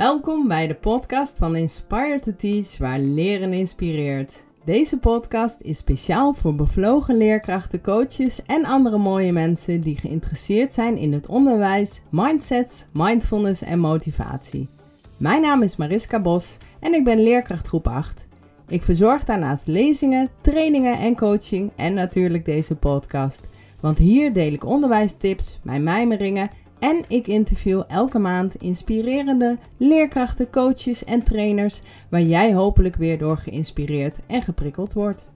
Welkom bij de podcast van Inspire to Teach, waar leren inspireert. Deze podcast is speciaal voor bevlogen leerkrachten, coaches en andere mooie mensen die geïnteresseerd zijn in het onderwijs, mindsets, mindfulness en motivatie. Mijn naam is Mariska Bos en ik ben leerkracht groep 8. Ik verzorg daarnaast lezingen, trainingen en coaching en natuurlijk deze podcast. Want hier deel ik onderwijstips, mijn mijmeringen en ik interview elke maand inspirerende leerkrachten, coaches en trainers waar jij hopelijk weer door geïnspireerd en geprikkeld wordt.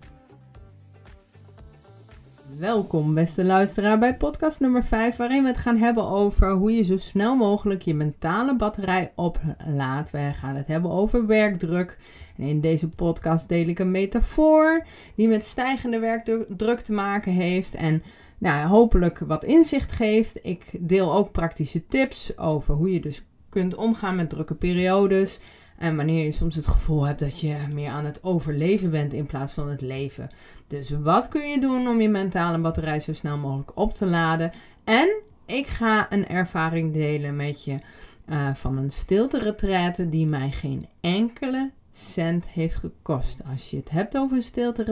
Welkom beste luisteraar bij podcast nummer 5 waarin we het gaan hebben over hoe je zo snel mogelijk je mentale batterij oplaadt. We gaan het hebben over werkdruk. En in deze podcast deel ik een metafoor die met stijgende werkdruk te maken heeft en nou, hopelijk wat inzicht geeft. Ik deel ook praktische tips over hoe je dus kunt omgaan met drukke periodes. En wanneer je soms het gevoel hebt dat je meer aan het overleven bent in plaats van het leven. Dus wat kun je doen om je mentale batterij zo snel mogelijk op te laden? En ik ga een ervaring delen met je uh, van een stilte die mij geen enkele cent heeft gekost. Als je het hebt over een stilte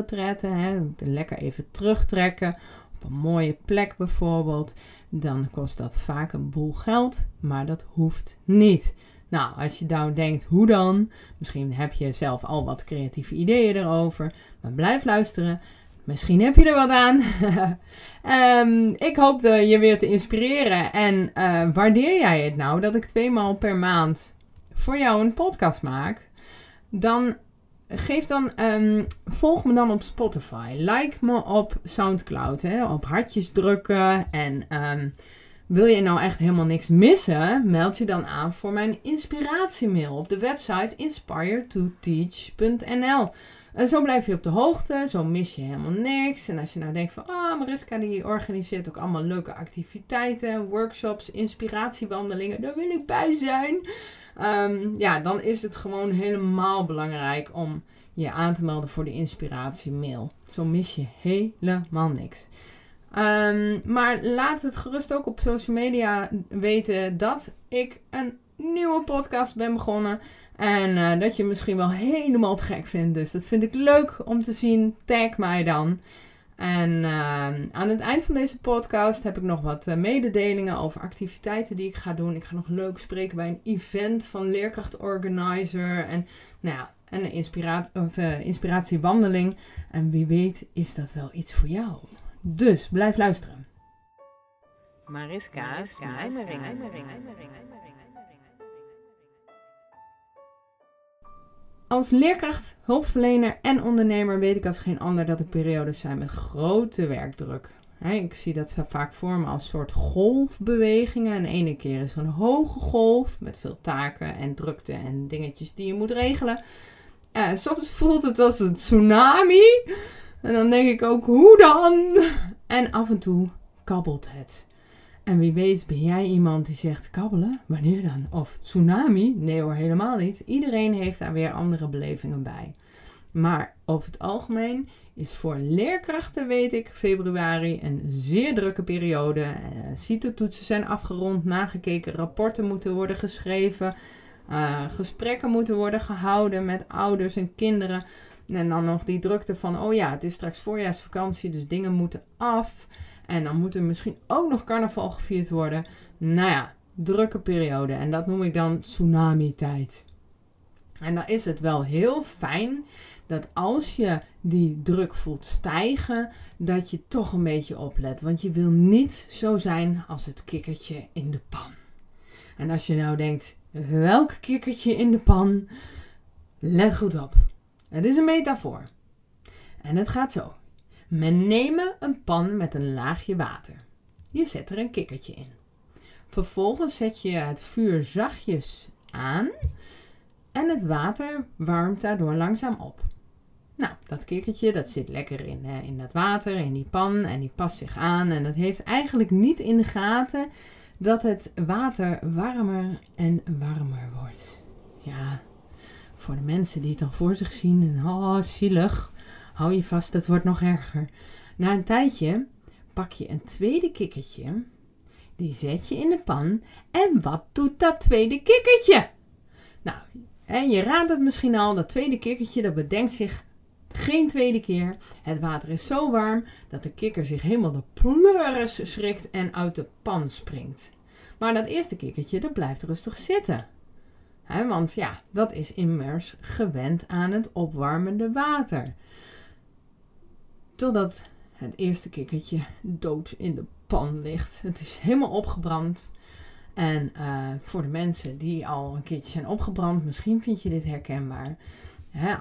hè, lekker even terugtrekken een mooie plek bijvoorbeeld, dan kost dat vaak een boel geld, maar dat hoeft niet. Nou, als je nou denkt, hoe dan? Misschien heb je zelf al wat creatieve ideeën erover, maar blijf luisteren. Misschien heb je er wat aan. um, ik hoop je weer te inspireren. En uh, waardeer jij het nou dat ik twee maal per maand voor jou een podcast maak? Dan geef dan, um, volg me dan op Spotify. Like me op Soundcloud. Hè, op hartjes drukken. En um, wil je nou echt helemaal niks missen? Meld je dan aan voor mijn inspiratiemail op de website inspiretoteach.nl. En zo blijf je op de hoogte, zo mis je helemaal niks. En als je nou denkt van, ah, Mariska die organiseert ook allemaal leuke activiteiten, workshops, inspiratiewandelingen, daar wil ik bij zijn. Um, ja, dan is het gewoon helemaal belangrijk om je aan te melden voor de inspiratiemail. Zo mis je helemaal niks. Um, maar laat het gerust ook op social media weten dat ik een nieuwe podcast ben begonnen. En uh, dat je misschien wel helemaal te gek vindt. Dus dat vind ik leuk om te zien. Tag mij dan. En uh, aan het eind van deze podcast heb ik nog wat uh, mededelingen over activiteiten die ik ga doen. Ik ga nog leuk spreken bij een event van Leerkracht Organizer. En nou ja, een inspiratie, of, uh, inspiratiewandeling. En wie weet is dat wel iets voor jou. Dus blijf luisteren. Mariska's, Mariska's Als leerkracht, hulpverlener en ondernemer weet ik als geen ander dat er periodes zijn met grote werkdruk. ik zie dat ze vaak vormen als soort golfbewegingen. En de ene keer is er een hoge golf met veel taken en drukte en dingetjes die je moet regelen. Uh, soms voelt het als een tsunami. En dan denk ik ook, hoe dan? En af en toe kabbelt het. En wie weet ben jij iemand die zegt kabbelen? Wanneer dan? Of tsunami? Nee hoor, helemaal niet. Iedereen heeft daar weer andere belevingen bij. Maar over het algemeen is voor leerkrachten, weet ik, februari een zeer drukke periode. Uh, CITO-toetsen zijn afgerond, nagekeken, rapporten moeten worden geschreven. Uh, gesprekken moeten worden gehouden met ouders en kinderen. En dan nog die drukte van, oh ja, het is straks voorjaarsvakantie, dus dingen moeten af. En dan moet er misschien ook nog carnaval gevierd worden. Nou ja, drukke periode. En dat noem ik dan tsunami-tijd. En dan is het wel heel fijn dat als je die druk voelt stijgen, dat je toch een beetje oplet. Want je wil niet zo zijn als het kikkertje in de pan. En als je nou denkt, welk kikkertje in de pan? Let goed op. Het is een metafoor. En het gaat zo. Men nemen een pan met een laagje water. Je zet er een kikkertje in. Vervolgens zet je het vuur zachtjes aan en het water warmt daardoor langzaam op. Nou, dat kikkertje dat zit lekker in, in dat water, in die pan en die past zich aan. En dat heeft eigenlijk niet in de gaten dat het water warmer en warmer wordt. Ja, voor de mensen die het dan voor zich zien en oh, zielig. Hou je vast, het wordt nog erger. Na een tijdje pak je een tweede kikkertje. Die zet je in de pan. En wat doet dat tweede kikkertje? Nou, en je raadt het misschien al, dat tweede kikkertje dat bedenkt zich geen tweede keer. Het water is zo warm dat de kikker zich helemaal de pleuris schrikt en uit de pan springt. Maar dat eerste kikkertje dat blijft rustig zitten. Want ja, dat is immers gewend aan het opwarmende water. Totdat het eerste kikkertje dood in de pan ligt. Het is helemaal opgebrand. En uh, voor de mensen die al een keertje zijn opgebrand, misschien vind je dit herkenbaar.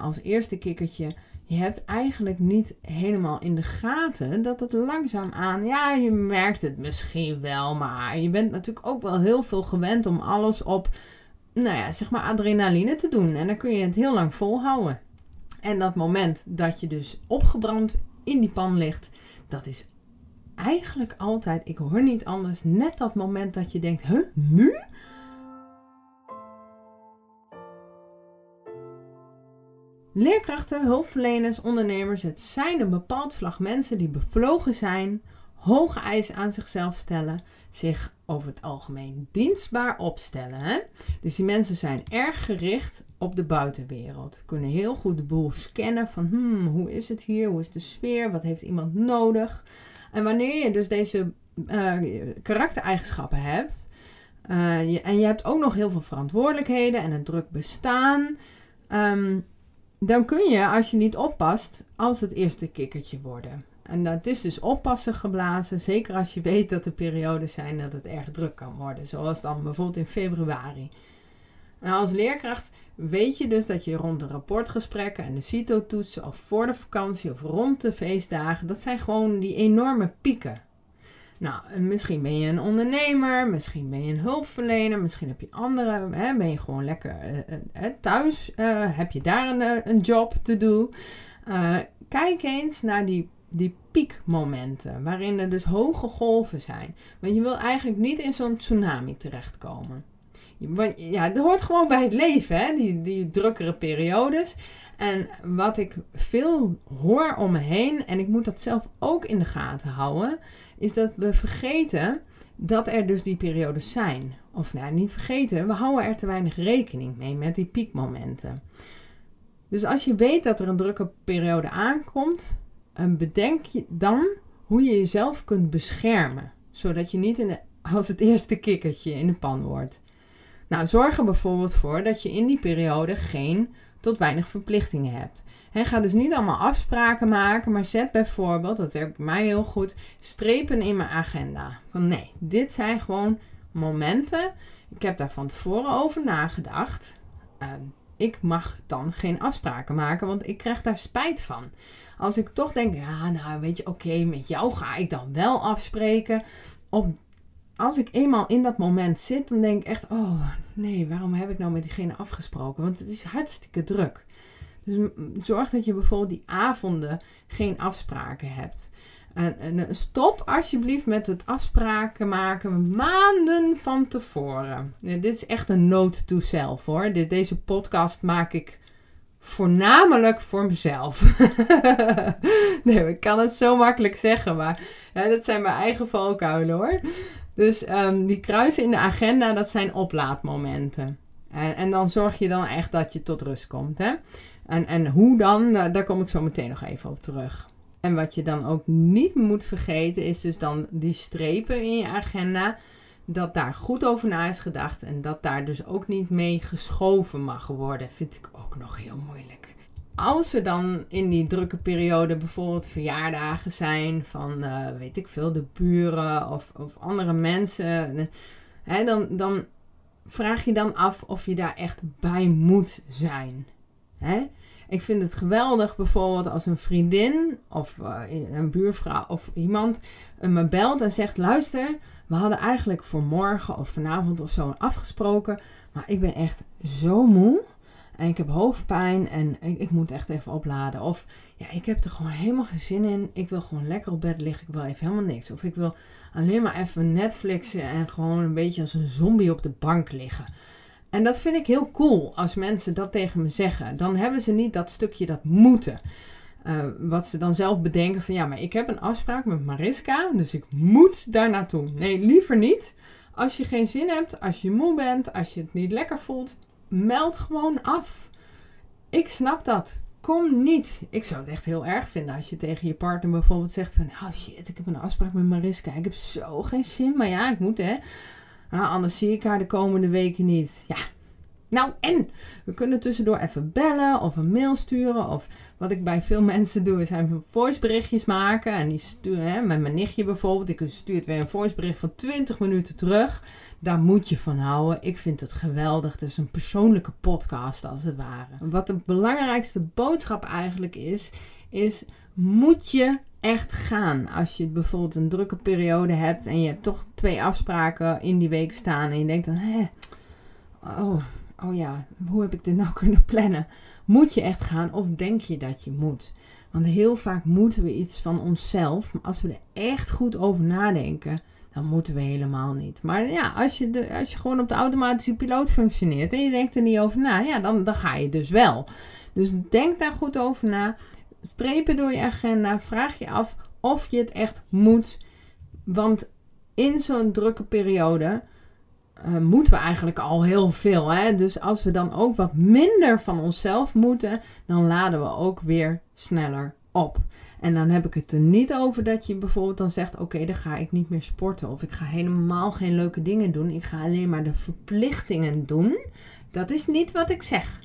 Als eerste kikkertje, je hebt eigenlijk niet helemaal in de gaten dat het langzaam aan, ja, je merkt het misschien wel, maar je bent natuurlijk ook wel heel veel gewend om alles op, nou ja, zeg maar adrenaline te doen. En dan kun je het heel lang volhouden. En dat moment dat je dus opgebrand in die pan ligt, dat is eigenlijk altijd, ik hoor niet anders, net dat moment dat je denkt, huh, nu? Leerkrachten, hulpverleners, ondernemers, het zijn een bepaald slag mensen die bevlogen zijn, hoge eisen aan zichzelf stellen, zich over het algemeen dienstbaar opstellen. Hè? Dus die mensen zijn erg gericht op de buitenwereld. Kunnen heel goed de boel scannen van hmm, hoe is het hier, hoe is de sfeer, wat heeft iemand nodig. En wanneer je dus deze uh, karaktereigenschappen hebt, uh, je, en je hebt ook nog heel veel verantwoordelijkheden en een druk bestaan, um, dan kun je, als je niet oppast, als het eerste kikkertje worden. En dat is dus oppassen geblazen, zeker als je weet dat er periodes zijn dat het erg druk kan worden, zoals dan bijvoorbeeld in februari. En als leerkracht weet je dus dat je rond de rapportgesprekken en de CITO-toetsen of voor de vakantie of rond de feestdagen, dat zijn gewoon die enorme pieken. Nou, misschien ben je een ondernemer, misschien ben je een hulpverlener, misschien heb je andere, hè, ben je gewoon lekker uh, thuis, uh, heb je daar een, een job te doen. kijk eens naar die, die piekmomenten, waarin er dus hoge golven zijn. Want je wil eigenlijk niet in zo'n tsunami terechtkomen. Ja, dat hoort gewoon bij het leven, hè? Die, die drukkere periodes. En wat ik veel hoor om me heen, en ik moet dat zelf ook in de gaten houden, is dat we vergeten dat er dus die periodes zijn. Of nou, niet vergeten, we houden er te weinig rekening mee met die piekmomenten. Dus als je weet dat er een drukke periode aankomt, bedenk je dan hoe je jezelf kunt beschermen. Zodat je niet in als het eerste kikkertje in de pan wordt. Nou, zorg er bijvoorbeeld voor dat je in die periode geen tot weinig verplichtingen hebt. He, ga dus niet allemaal afspraken maken, maar zet bijvoorbeeld, dat werkt bij mij heel goed, strepen in mijn agenda. Van nee, dit zijn gewoon momenten. Ik heb daar van tevoren over nagedacht. Ehm, ik mag dan geen afspraken maken, want ik krijg daar spijt van. Als ik toch denk, ja, nou weet je, oké, met jou ga ik dan wel afspreken. Op, als ik eenmaal in dat moment zit, dan denk ik echt, oh nee, waarom heb ik nou met diegene afgesproken? Want het is hartstikke druk. Dus zorg dat je bijvoorbeeld die avonden geen afspraken hebt. En, en, stop alsjeblieft met het afspraken maken maanden van tevoren. dit is echt een note to self hoor. deze podcast maak ik voornamelijk voor mezelf. nee, ik kan het zo makkelijk zeggen, maar dat zijn mijn eigen valkuilen hoor. Dus um, die kruisen in de agenda, dat zijn oplaadmomenten. En, en, dan zorg je dan echt dat je tot rust komt. Hè? En, en hoe dan, daar kom ik zo meteen nog even op terug. En wat je dan ook niet moet vergeten, is dus dan die strepen in je agenda. Dat daar goed over na is gedacht en dat daar dus ook niet mee geschoven mag worden. Vind ik ook nog heel moeilijk. Als er dan in die drukke periode bijvoorbeeld verjaardagen zijn van, uh, weet ik veel, de buren of, of andere mensen, hè, dan, dan vraag je dan af of je daar echt bij moet zijn. Hè? Ik vind het geweldig bijvoorbeeld als een vriendin of uh, een buurvrouw of iemand me belt en zegt: Luister, we hadden eigenlijk voor morgen of vanavond of zo afgesproken, maar ik ben echt zo moe. En ik heb hoofdpijn en ik, ik, moet echt even opladen. Of ja, ik heb er gewoon helemaal geen zin in. Ik wil gewoon lekker op bed liggen. Ik wil even helemaal niks. Of ik wil alleen maar even Netflixen en gewoon een beetje als een zombie op de bank liggen. En dat vind ik heel cool als mensen dat tegen me zeggen. Dan hebben ze niet dat stukje dat moeten. Uh, wat ze dan zelf bedenken van ja, maar ik heb een afspraak met Mariska, dus ik moet daar naartoe. Nee, liever niet. Als je geen zin hebt, als je moe bent, als je het niet lekker voelt, meld gewoon af. Ik snap dat. Kom niet. Ik zou het echt heel erg vinden als je tegen je partner bijvoorbeeld zegt van... Oh shit, ik heb een afspraak met Mariska. Ik heb zo geen zin. Maar ja, ik moet hè. Nou, anders zie ik haar de komende weken niet. Ja, nou en? We kunnen tussendoor even bellen of een mail sturen. Of wat ik bij veel mensen doe, is even voiceberichtjes maken. En die sturen, met mijn nichtje bijvoorbeeld. Ik stuurt weer een voicebericht van 20 minuten terug. Daar moet je van houden. Ik vind het geweldig. Het is een persoonlijke podcast als het ware. Wat de belangrijkste boodschap eigenlijk is, is moet je echt gaan. Als je bijvoorbeeld een drukke periode hebt en je hebt toch twee afspraken in die week staan. En je denkt dan, hè, oh oh ja, hoe heb ik dit nou kunnen plannen? Moet je echt gaan of denk je dat je moet? Want heel vaak moeten we iets van onszelf, maar als we er echt goed over nadenken, dan moeten we helemaal niet. Maar ja, als je, de, als je gewoon op de automatische piloot functioneert en je denkt er niet over na, ja, dan, dan ga je dus wel. Dus denk daar goed over na. Strepen door je agenda. Vraag je af of je het echt moet. Want in zo'n drukke periode uh, moeten we eigenlijk al heel veel. Hè? Dus als we dan ook wat minder van onszelf moeten, dan laden we ook weer sneller op. En dan heb ik het er niet over dat je bijvoorbeeld dan zegt: Oké, dan ga ik niet meer sporten. Of ik ga helemaal geen leuke dingen doen. Ik ga alleen maar de verplichtingen doen. Dat is niet wat ik zeg.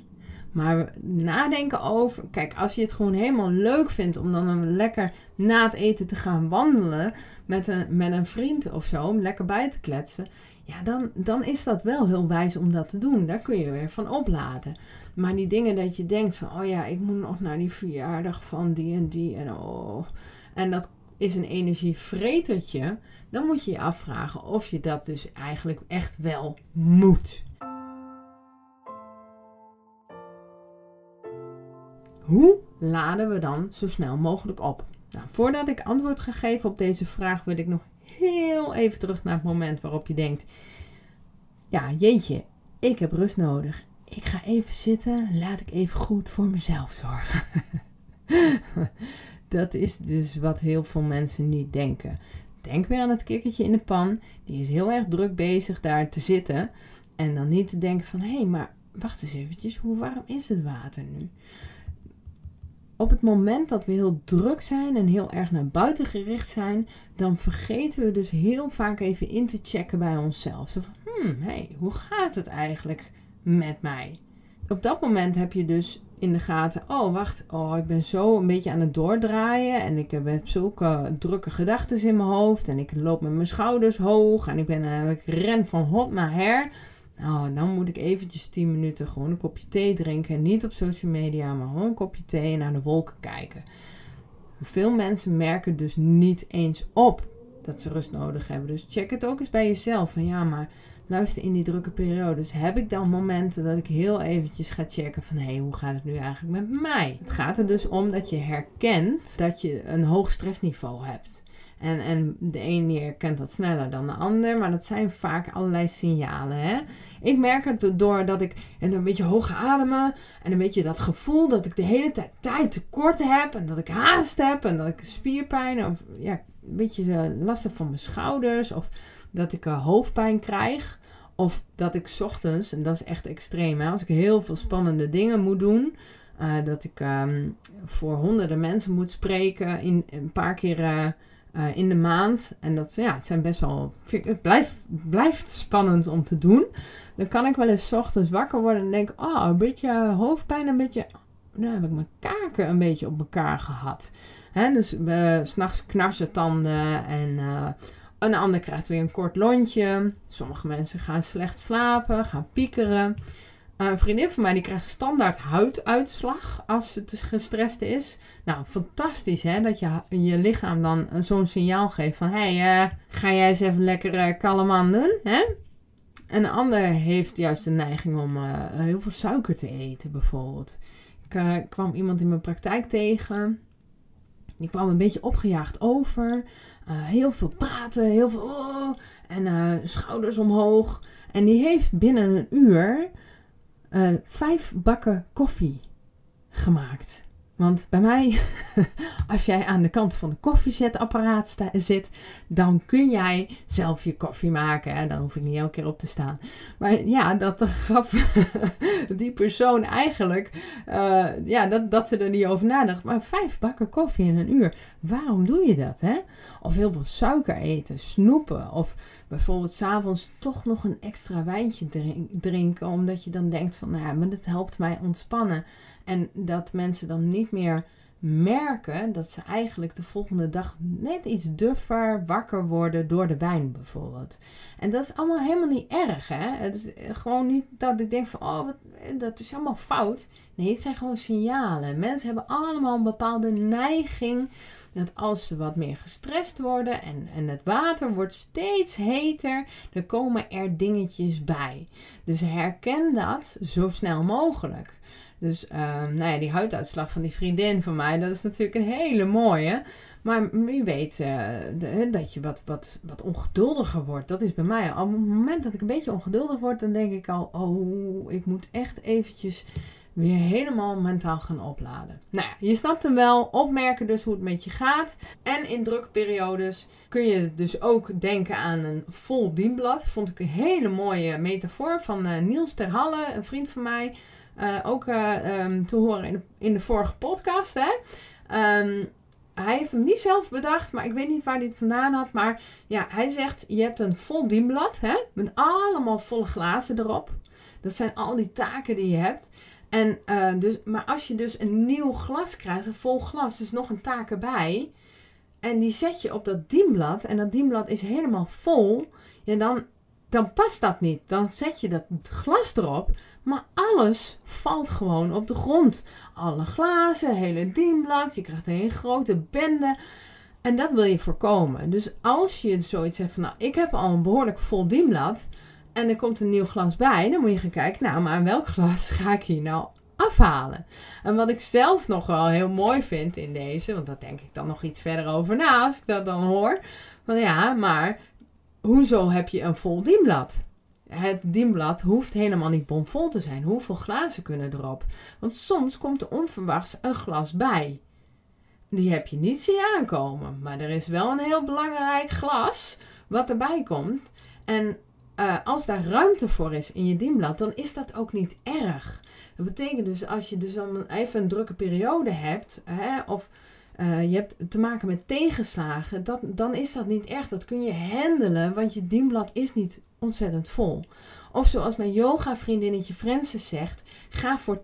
Maar nadenken over. Kijk, als je het gewoon helemaal leuk vindt om dan lekker na het eten te gaan wandelen met een, met een vriend of zo, om lekker bij te kletsen. Ja, dan, dan is dat wel heel wijs om dat te doen. Daar kun je weer van opladen. Maar die dingen dat je denkt van, oh ja, ik moet nog naar die verjaardag van die en die en oh. En dat is een energievretertje. Dan moet je je afvragen of je dat dus eigenlijk echt wel moet. Hoe laden we dan zo snel mogelijk op? Nou, voordat ik antwoord ga geven op deze vraag, wil ik nog heel even terug naar het moment waarop je denkt: ja, jeetje, ik heb rust nodig. Ik ga even zitten, laat ik even goed voor mezelf zorgen. dat is dus wat heel veel mensen niet denken. Denk weer aan het kikkertje in de pan. Die is heel erg druk bezig daar te zitten. En dan niet te denken van, hé, hey, maar wacht eens eventjes, hoe warm is het water nu? Op het moment dat we heel druk zijn en heel erg naar buiten gericht zijn, dan vergeten we dus heel vaak even in te checken bij onszelf. Zo van, hmm, hey, hoe gaat het eigenlijk met mij? Op dat moment heb je dus in de gaten, oh wacht, oh, ik ben zo een beetje aan het doordraaien en ik heb zulke drukke gedachten in mijn hoofd en ik loop met mijn schouders hoog en ik, ben, uh, ik ren van hot naar her. Nou, dan moet ik eventjes 10 minuten gewoon een kopje thee drinken. Niet op social media, maar gewoon een kopje thee en naar de wolken kijken. Veel mensen merken dus niet eens op dat ze rust nodig hebben. Dus check het ook eens bij jezelf. Van ja, maar luister in die drukke periodes. Heb ik dan momenten dat ik heel eventjes ga checken van... hé, hey, hoe gaat het nu eigenlijk met mij? Het gaat er dus om dat je herkent dat je een hoog stressniveau hebt. En, en de een herkent dat sneller dan de ander. Maar dat zijn vaak allerlei signalen. Hè? Ik merk het doordat ik en een beetje hoog ademen. En een beetje dat gevoel dat ik de hele tijd tijd tekort heb. En dat ik haast heb. En dat ik spierpijn of ja, een beetje uh, last heb van mijn schouders. Of dat ik uh, hoofdpijn krijg. Of dat ik ochtends, en dat is echt extreem, hè, als ik heel veel spannende dingen moet doen. Uh, dat ik um, voor honderden mensen moet spreken. In, een paar keer in de maand. En dat ja, het zijn best wel. Het blijft, blijft spannend om te doen. Dan kan ik wel eens ochtends wakker worden en denk: Oh, een beetje hoofdpijn, een beetje. Nu heb ik mijn kaken een beetje op elkaar gehad. Hè, dus uh, s'nachts knarsen tanden en. Uh, een ander krijgt weer een kort lontje. Sommige mensen gaan slecht slapen, gaan piekeren. Een vriendin van mij die krijgt standaard huiduitslag als het gestrest is. Nou, fantastisch hè, dat je je lichaam dan zo'n signaal geeft van... Hé, hey, uh, ga jij eens even lekker uh, kalm aan doen, hè? En een ander heeft juist de neiging om heel veel suiker te eten, bijvoorbeeld. Ik kwam iemand in mijn praktijk tegen. Die kwam een beetje opgejaagd over. heel veel praten, heel veel... Oh, en schouders omhoog. En die heeft binnen een uur uh, vijf bakken koffie gemaakt. Want bij mij, als jij aan de kant van de koffiezetapparaat zit, dan kun jij zelf je koffie maken. En dan hoef ik niet elke keer op te staan. Maar ja, dat gaf die persoon eigenlijk, uh, ja, dat, dat ze er niet over nadacht. Maar vijf bakken koffie in een uur, waarom doe je dat? Hè? Of heel veel suiker eten, snoepen. Of bijvoorbeeld s'avonds toch nog een extra wijntje drinken, omdat je dan denkt van, nou ja, maar dat helpt mij ontspannen. En dat mensen dan niet meer merken dat ze eigenlijk de volgende dag net iets duffer wakker worden door de wijn bijvoorbeeld. En dat is allemaal helemaal niet erg, hè? Het is gewoon niet dat ik denk van, oh, wat, dat is allemaal fout. Nee, het zijn gewoon signalen. Mensen hebben allemaal een bepaalde neiging dat als ze wat meer gestrest worden en, en het water wordt steeds heter, dan komen er dingetjes bij. Dus herken dat zo snel mogelijk. Dus ehm, nou ja, die huiduitslag van die vriendin van mij, dat is natuurlijk een hele mooie. Maar wie weet uh, dat je wat, wat, wat ongeduldiger wordt. Dat is bij mij. Op het moment dat ik een beetje ongeduldig word, dan denk ik al: oh, ik moet echt eventjes weer helemaal mentaal gaan opladen. Nou ja, je snapt hem wel. Opmerken dus hoe het met je gaat. En in drukke periodes kun je dus ook denken aan een vol dienblad. Vond ik een hele mooie metafoor van uh, Niels Terhalle, een vriend van mij. Uh, ook um, te horen in de, in de vorige podcast. Hè? Um, hij heeft hem niet zelf bedacht, maar ik weet niet waar hij het vandaan had. Maar ja, hij zegt: Je hebt een vol dienblad hè, met allemaal volle glazen erop. Dat zijn al die taken die je hebt. En, uh, dus, maar als je dus een nieuw glas krijgt, een vol glas, dus nog een taak erbij. En die zet je op dat dienblad. En dat dienblad is helemaal vol. Ja, dan, dan past dat niet. Dan zet je dat glas erop. Maar alles valt gewoon op de grond. Alle glazen, hele dienblad. Je krijgt een grote bende. En dat wil je voorkomen. Dus als je zoiets hebt van, nou, ik heb al een behoorlijk vol dienblad. En er komt een nieuw glas bij. Dan moet je gaan kijken, nou, maar welk glas ga ik hier nou afhalen? En wat ik zelf nog wel heel mooi vind in deze, want daar denk ik dan nog iets verder over na als ik dat dan hoor. Van ja, maar hoezo heb je een vol dienblad? Het dienblad hoeft helemaal niet bomvol te zijn. Hoeveel glazen kunnen erop? Want soms komt er onverwachts een glas bij. Die heb je niet zien aankomen. Maar er is wel een heel belangrijk glas wat erbij komt. En uh, als daar ruimte voor is in je dienblad, dan is dat ook niet erg. Dat betekent dus als je dus dan even een drukke periode hebt, hè, of uh, je hebt te maken met tegenslagen, dat, dan is dat niet erg. Dat kun je handelen, want je dienblad is niet ontzettend vol. Of zoals mijn yoga vriendinnetje Frances zegt, ga voor 80%.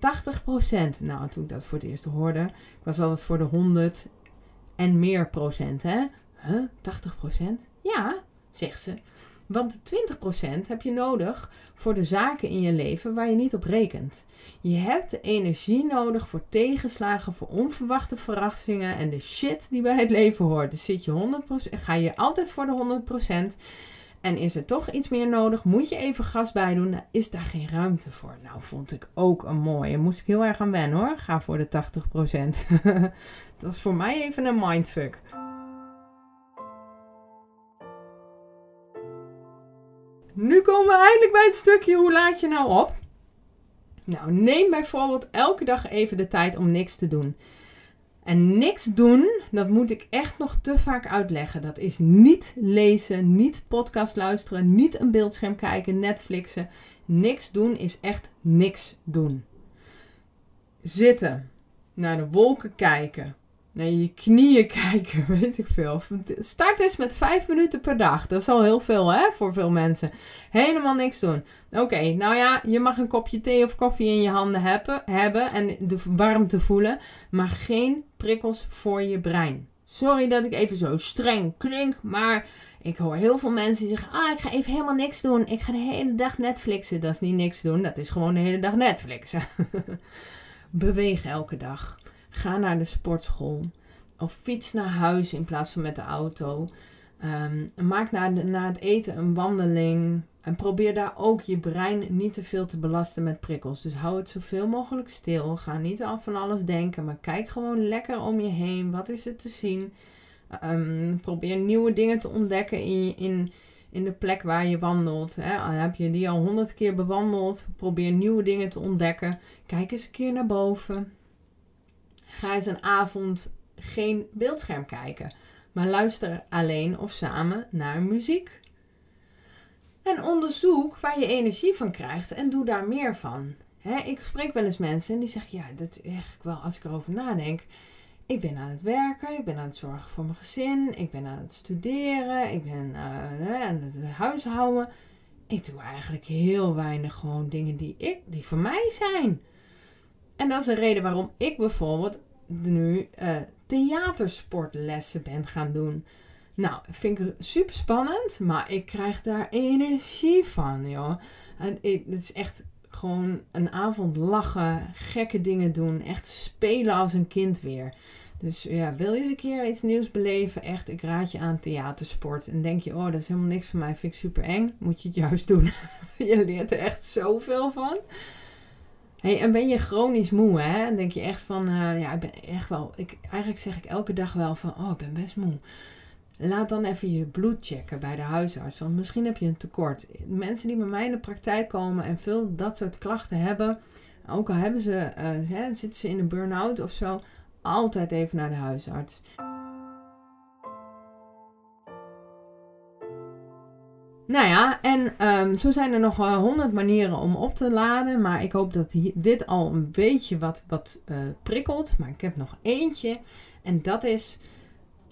Nou, toen ik dat voor het eerst hoorde, ik was altijd voor de 100 en meer procent, hè? Huh? 80%? Ja, zegt ze. Want 20% heb je nodig voor de zaken in je leven waar je niet op rekent. Je hebt de energie nodig voor tegenslagen, voor onverwachte verrassingen en de shit die bij het leven hoort. Dus zit je 100%, ga je altijd voor de 100%. En is er toch iets meer nodig? Moet je even gas bij doen? Is daar geen ruimte voor. Nou, vond ik ook een mooie. Moest ik heel erg aan wennen hoor. Ga voor de 80%. dat was voor mij even een mindfuck. Nu komen we eindelijk bij het stukje hoe laat je nou op? Nou, neem bijvoorbeeld elke dag even de tijd om niks te doen. En niks doen, dat moet ik echt nog te vaak uitleggen. Dat is niet lezen, niet podcast luisteren, niet een beeldscherm kijken, Netflixen. Niks doen is echt niks doen. Zitten, naar de wolken kijken, naar je knieën kijken, weet ik veel. Start eens met vijf minuten per dag. Dat is al heel veel, hè, voor veel mensen. Helemaal niks doen. Oké, nou ja, je mag een kopje thee of koffie in je handen hebben, hebben en de warmte voelen, maar geen prikkels voor je brein. Sorry dat ik even zo streng klink, maar ik hoor heel veel mensen die zeggen: Ah, ik ga even helemaal niks doen. Ik ga de hele dag Netflixen. Dat is niet niks doen, dat is gewoon de hele dag Netflixen. Beweeg elke dag. Ga naar de sportschool. Of fiets naar huis in plaats van met de auto. Um, maak na, na het eten een wandeling. En probeer daar ook je brein niet te veel te belasten met prikkels. Dus hou het zoveel mogelijk stil. Ga niet af van alles denken. Maar kijk gewoon lekker om je heen. Wat is er te zien? Um, probeer nieuwe dingen te ontdekken in, in, in de plek waar je wandelt. Hè. Heb je die al honderd keer bewandeld? Probeer nieuwe dingen te ontdekken. Kijk eens een keer naar boven. Ga eens een avond geen beeldscherm kijken, maar luister alleen of samen naar muziek. En onderzoek waar je energie van krijgt en doe daar meer van. ik spreek wel eens mensen en die zeggen: Ja, dat echt wel als ik erover nadenk. Ik ben aan het werken, ik ben aan het zorgen voor mijn gezin, ik ben aan het studeren, ik ben uh, aan het huishouden. Ik doe eigenlijk heel weinig gewoon dingen die, ik, die voor mij zijn. En dat is een reden waarom ik bijvoorbeeld nu uh, theatersportlessen ben gaan doen. Nou, vind ik super spannend, maar ik krijg daar energie van, joh. En het is echt gewoon een avond lachen, gekke dingen doen, echt spelen als een kind weer. Dus ja, wil je eens een keer iets nieuws beleven? Echt, ik raad je aan theatersport. En denk je, oh, dat is helemaal niks voor mij, vind ik super eng. Moet je het juist doen. je leert er echt zoveel van. Hey, en ben je chronisch moe, hè? Denk je echt van, uh, ja, ik ben echt wel... Ik, eigenlijk zeg ik elke dag wel van, oh, ik ben best moe. Laat dan even je bloed checken bij de huisarts. Want misschien heb je een tekort. Mensen die bij mij in de praktijk komen en veel dat soort klachten hebben... Ook al hebben ze, uh, hè, zitten ze in een burn-out of zo altijd even naar de huisarts. Nou ja, en um, zo zijn er nog honderd manieren om op te laden. Maar ik hoop dat dit al een beetje wat, wat uh, prikkelt. Maar ik heb nog eentje. En dat is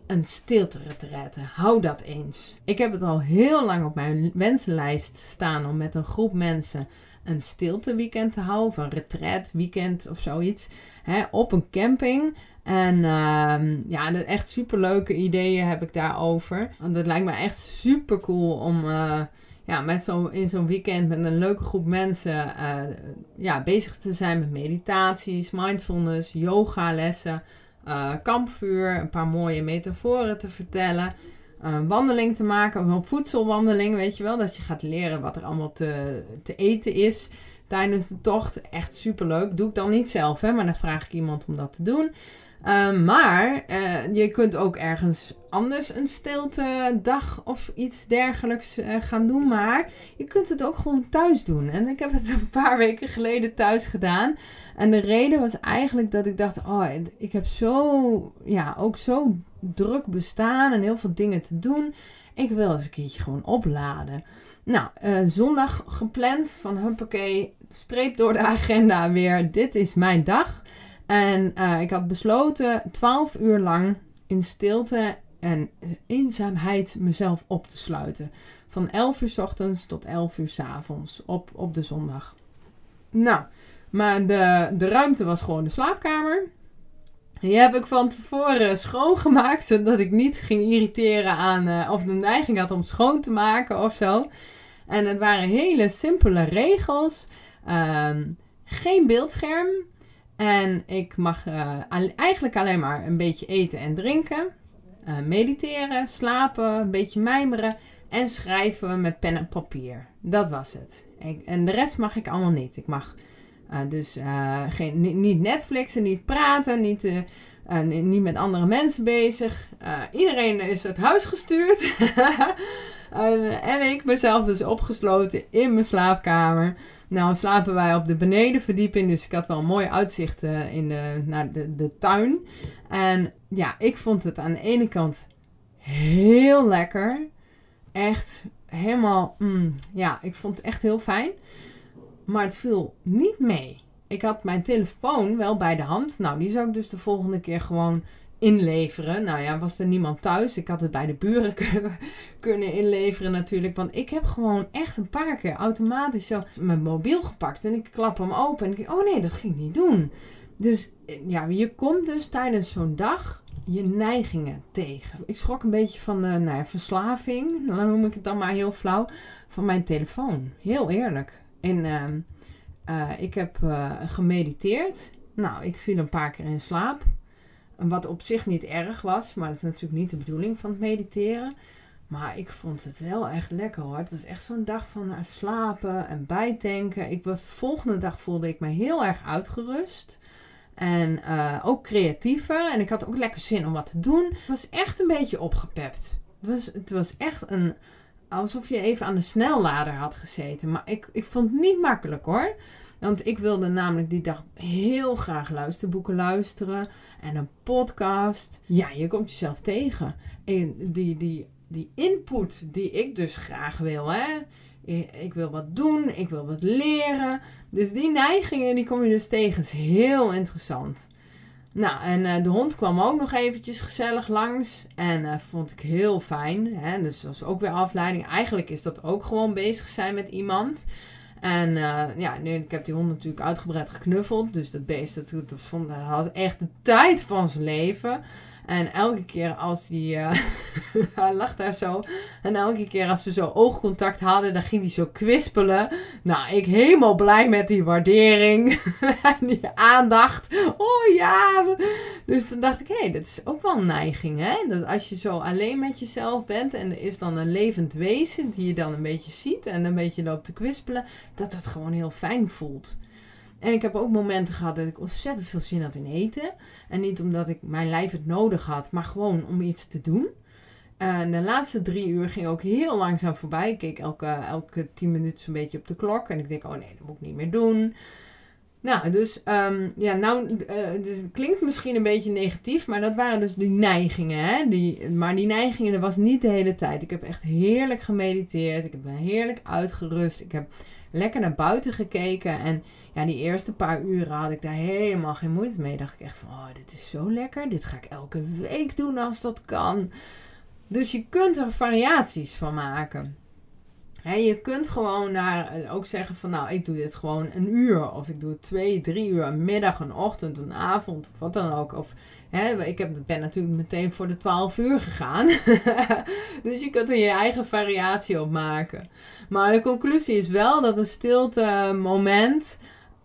een stilte-retraite. Hou dat eens. Ik heb het al heel lang op mijn wensenlijst staan om met een groep mensen een stilte weekend te houden. Of een retreat weekend of zoiets. Hè, op een camping. En uh, ja, echt super leuke ideeën heb ik daarover. Want het lijkt me echt super cool om uh, ja, met zo, in zo'n weekend met een leuke groep mensen uh, ja, bezig te zijn met meditaties, mindfulness, yoga lessen, uh, kampvuur, een paar mooie metaforen te vertellen. Een wandeling te maken, een voedselwandeling, weet je wel. Dat je gaat leren wat er allemaal te, te eten is tijdens de tocht. Echt super leuk. Doe ik dan niet zelf, hè, maar dan vraag ik iemand om dat te doen. Ehm, maar uh, je kunt ook ergens anders een stilte dag of iets dergelijks uh, gaan doen. Maar je kunt het ook gewoon thuis doen. En ik heb het een paar weken geleden thuis gedaan. En de reden was eigenlijk dat ik dacht: oh, ik heb zo, ja, ook zo druk bestaan en heel veel dingen te doen. Ik wil eens een keertje gewoon opladen. Nou, uh, zondag gepland van huppakee, streep door de agenda weer. Dit is mijn dag. En uh, ik had besloten 12 uur lang in stilte en eenzaamheid mezelf op te sluiten. Van 11 uur s ochtends tot 11 uur s avonds op, op de zondag. Nou, maar de, de ruimte was gewoon de slaapkamer. Die heb ik van tevoren schoongemaakt, zodat ik niet ging irriteren aan, uh, of de neiging had om schoon te maken of zo. En het waren hele simpele regels. Uh, geen beeldscherm, en ik mag uh, eigenlijk alleen maar een beetje eten en drinken, uh, mediteren, slapen, een beetje mijmeren en schrijven met pen en papier. Dat was het. Ik, en de rest mag ik allemaal niet. Ik mag uh, dus geen, niet, niet Netflixen, niet praten, niet, niet met andere mensen bezig. iedereen is het huis gestuurd. en, en ik mezelf dus opgesloten in mijn slaapkamer. Nou slapen wij op de benedenverdieping, dus ik had wel een mooi uitzicht uh, in de, naar de, de tuin. En ja, ik vond het aan de ene kant heel lekker. Echt helemaal, mm, ja, ik vond het echt heel fijn. Maar het viel niet mee. Ik had mijn telefoon wel bij de hand. Nou, die zou ik dus de volgende keer gewoon inleveren. Nou ja, was er niemand thuis. Ik had het bij de buren kunnen, inleveren natuurlijk. Want ik heb gewoon echt een paar keer automatisch zo mijn mobiel gepakt. En ik klap hem open. En ik denk, oh nee, dat ging niet doen. Dus ja, je komt dus tijdens zo'n dag je neigingen tegen. Ik schrok een beetje van de nou ja, verslaving. Dan noem ik het dan maar heel flauw. Van mijn telefoon. Heel eerlijk. En ehm, uh, ik heb uh, gemediteerd. Nou, ik viel een paar keer in slaap. Wat op zich niet erg was, maar dat is natuurlijk niet de bedoeling van het mediteren. Maar ik vond het wel echt lekker hoor. Het was echt zo'n dag van naar slapen en bijtanken. Ik was, de volgende dag voelde ik me heel erg uitgerust. En ook creatiever. En ik had ook lekker zin om wat te doen. Het was echt een beetje opgepept. Was, het was echt een, alsof je even aan de snellader had gezeten. Maar ik, ik vond het niet makkelijk hoor. Want ik wilde namelijk die dag heel graag luisterboeken luisteren en een podcast. Ja, je komt jezelf tegen. En die, die, die input die ik dus graag wil, hè. Ik wil wat doen, ik wil wat leren. Dus die neigingen die kom je dus tegen. Het is heel interessant. Nou, en uh, de hond kwam ook nog eventjes gezellig langs. En uh, vond ik heel fijn. Hè? Dus dat is ook weer afleiding. Eigenlijk is dat ook gewoon bezig zijn met iemand. En uh, ja, nu, ik heb die hond natuurlijk uitgebreid geknuffeld. Dus dat beest, dat, dat, vond, dat had echt de tijd van zijn leven. En elke keer als uh, hij lag daar zo. En elke keer als we zo oogcontact hadden, dan ging hij zo kwispelen. Nou, ik helemaal blij met die waardering. en die aandacht. Oh ja. Dus dan dacht ik, hé, hey, dat is ook wel een neiging, hè. Dat als je zo alleen met jezelf bent en er is dan een levend wezen die je dan een beetje ziet en een beetje loopt te kwispelen, dat dat gewoon heel fijn voelt. En ik heb ook momenten gehad dat ik ontzettend veel zin had in eten. En niet omdat ik mijn lijf het nodig had, maar gewoon om iets te doen. En de laatste drie uur ging ook heel langzaam voorbij. Ik keek elke, elke tien minuten zo'n beetje op de klok. En ik denk, oh nee, dat moet ik niet meer doen. Nou, dus um, ja, nou, uh, dus het klinkt misschien een beetje negatief, maar dat waren dus die neigingen. Hè? Die, maar die neigingen, dat was niet de hele tijd. Ik heb echt heerlijk gemediteerd. Ik heb heerlijk uitgerust. Ik heb lekker naar buiten gekeken. En ja, die eerste paar uren had ik daar helemaal geen moeite mee. Dacht ik echt van, oh, dit is zo lekker. Dit ga ik elke week doen als dat kan. Dus je kunt er variaties van maken. je kunt gewoon naar, eh, ook zeggen van nou, ik doe dit gewoon een uur. Of ik doe twee, drie uur, een middag, een ochtend, een avond of wat dan ook. Of ik heb, ben natuurlijk meteen voor de 12 uur gegaan. dus je kunt er je eigen variatie op maken. Maar de conclusie is wel dat een stilte moment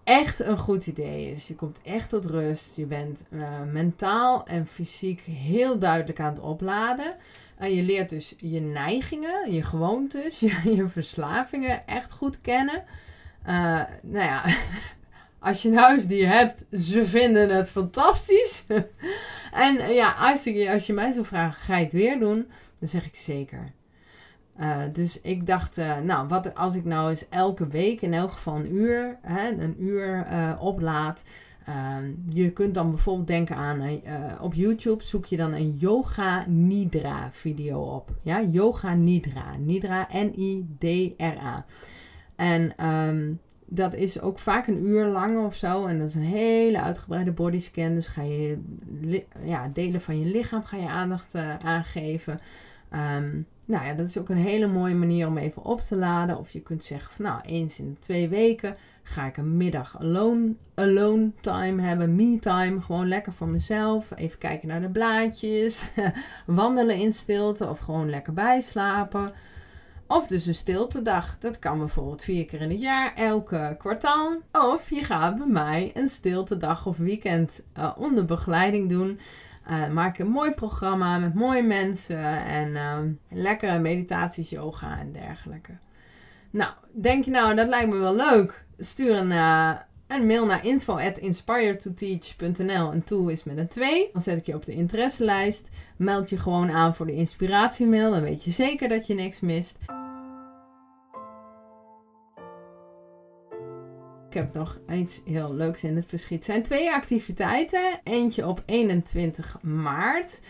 echt een goed idee is. Je komt echt tot rust. Je bent uh, mentaal en fysiek heel duidelijk aan het opladen. En je leert dus je neigingen, je gewoontes, je, je verslavingen echt goed kennen. Uh, nou ja, als je een huisdier hebt, ze vinden het fantastisch. en uh, ja, als, je, als je mij zou vragen, ga je het weer doen? Dan zeg ik zeker. Uh, dus ik dacht, uh, nou, wat als ik nou eens elke week in elk geval een uur, hè, een uur uh, oplaad. je kunt dan bijvoorbeeld denken aan, op YouTube zoek je dan een Yoga Nidra video op. Ja, Yoga Nidra. Nidra, N-I-D-R-A. En um, dat is ook vaak een uur lang of zo. En dat is een hele uitgebreide bodyscan. Dus ga je ja, delen van je lichaam ga je aandacht aangeven. Um, nou ja, dat is ook een hele mooie manier om even op te laden. Of je kunt zeggen van nou, eens in de twee weken ga ik een middag alone, alone time hebben, me time. Gewoon lekker voor mezelf. Even kijken naar de blaadjes. Wandelen in stilte of gewoon lekker bijslapen. Of dus een stiltedag. Dat kan bijvoorbeeld vier keer in het jaar, elke kwartaal. Of je gaat bij mij een stiltedag of weekend uh, onder begeleiding doen. Uh, maak een mooi programma met mooie mensen en uh, lekkere meditaties, yoga en dergelijke. Nou, denk je nou, dat lijkt me wel leuk? Stuur een, uh, een mail naar info.inspiredtoteach.nl en toe is met een 2. Dan zet ik je op de interesselijst. Meld je gewoon aan voor de inspiratiemail, dan weet je zeker dat je niks mist. Heb nog iets heel leuks in het verschiet. Het zijn twee activiteiten. Eentje op 21 maart.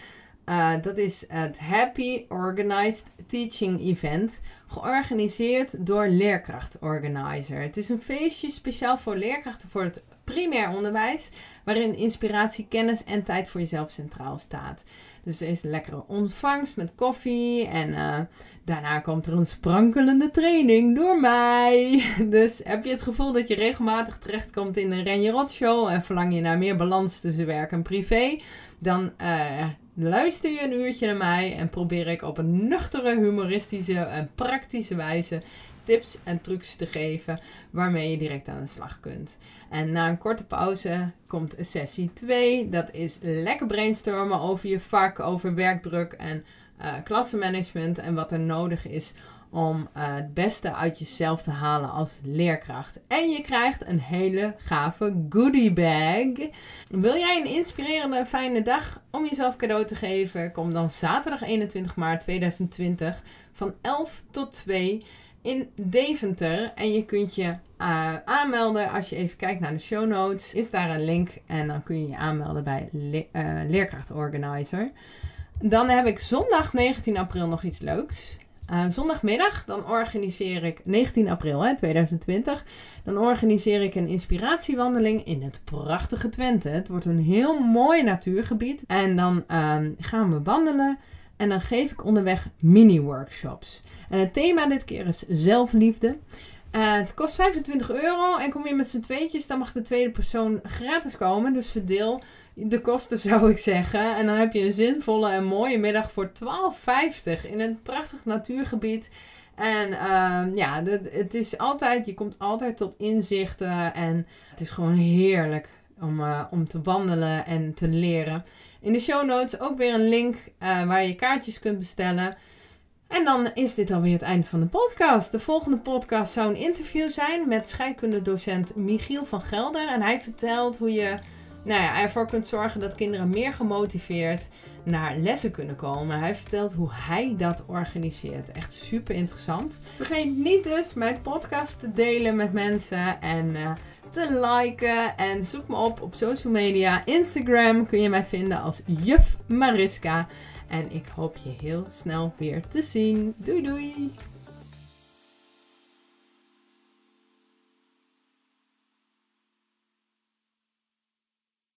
Uh, dat is het Happy Organized Teaching Event, georganiseerd door Leerkracht Organizer. Het is een feestje speciaal voor leerkrachten voor het primair onderwijs, waarin inspiratie, kennis en tijd voor jezelf centraal staat. Dus er is een lekkere ontvangst met koffie. En uh, daarna komt er een sprankelende training door mij. Dus heb je het gevoel dat je regelmatig terechtkomt in een Renje Rot show. En verlang je naar meer balans tussen werk en privé. Dan uh, luister je een uurtje naar mij. En probeer ik op een nuchtere, humoristische en praktische wijze tips en trucs te geven waarmee je direct aan de slag kunt. En na een korte pauze komt sessie 2. Dat is lekker brainstormen over je vak, over werkdruk en uh, klassenmanagement en wat er nodig is om uh, het beste uit jezelf te halen als leerkracht. En je krijgt een hele gave goodie bag. Wil jij een inspirerende fijne dag om jezelf cadeau te geven? Kom dan zaterdag 21 maart 2020 van 11 tot 2 in Deventer. En je kunt je uh, aanmelden. Als je even kijkt naar de show notes, is daar een link. En dan kun je je aanmelden bij le uh, Leerkracht Organizer. Dan heb ik zondag 19 april nog iets leuks. Uh, zondagmiddag, dan organiseer ik, 19 april hè, 2020, dan organiseer ik een inspiratiewandeling in het prachtige Twente. Het wordt een heel mooi natuurgebied. En dan uh, gaan we wandelen en dan geef ik onderweg mini-workshops. En het thema dit keer is zelfliefde. Uh, het kost 25 euro en kom je met z'n tweetjes, dan mag de tweede persoon gratis komen. Dus verdeel de kosten zou ik zeggen. En dan heb je een zinvolle en mooie middag voor 12,50 in een prachtig natuurgebied. En uh, ja, het is altijd, je komt altijd tot inzichten en het is gewoon heerlijk om, uh, om te wandelen en te leren. In de show notes ook weer een link uh, waar je kaartjes kunt bestellen. En dan is dit alweer het einde van de podcast. De volgende podcast zou een interview zijn met scheikundedocent Michiel van Gelder. En hij vertelt hoe je nou ja, ervoor kunt zorgen dat kinderen meer gemotiveerd naar lessen kunnen komen. Hij vertelt hoe hij dat organiseert. Echt super interessant. Vergeet niet dus mijn podcast te delen met mensen en uh, te liken. En zoek me op op social media. Instagram kun je mij vinden als Juf Mariska. En ik hoop je heel snel weer te zien. Doei doei!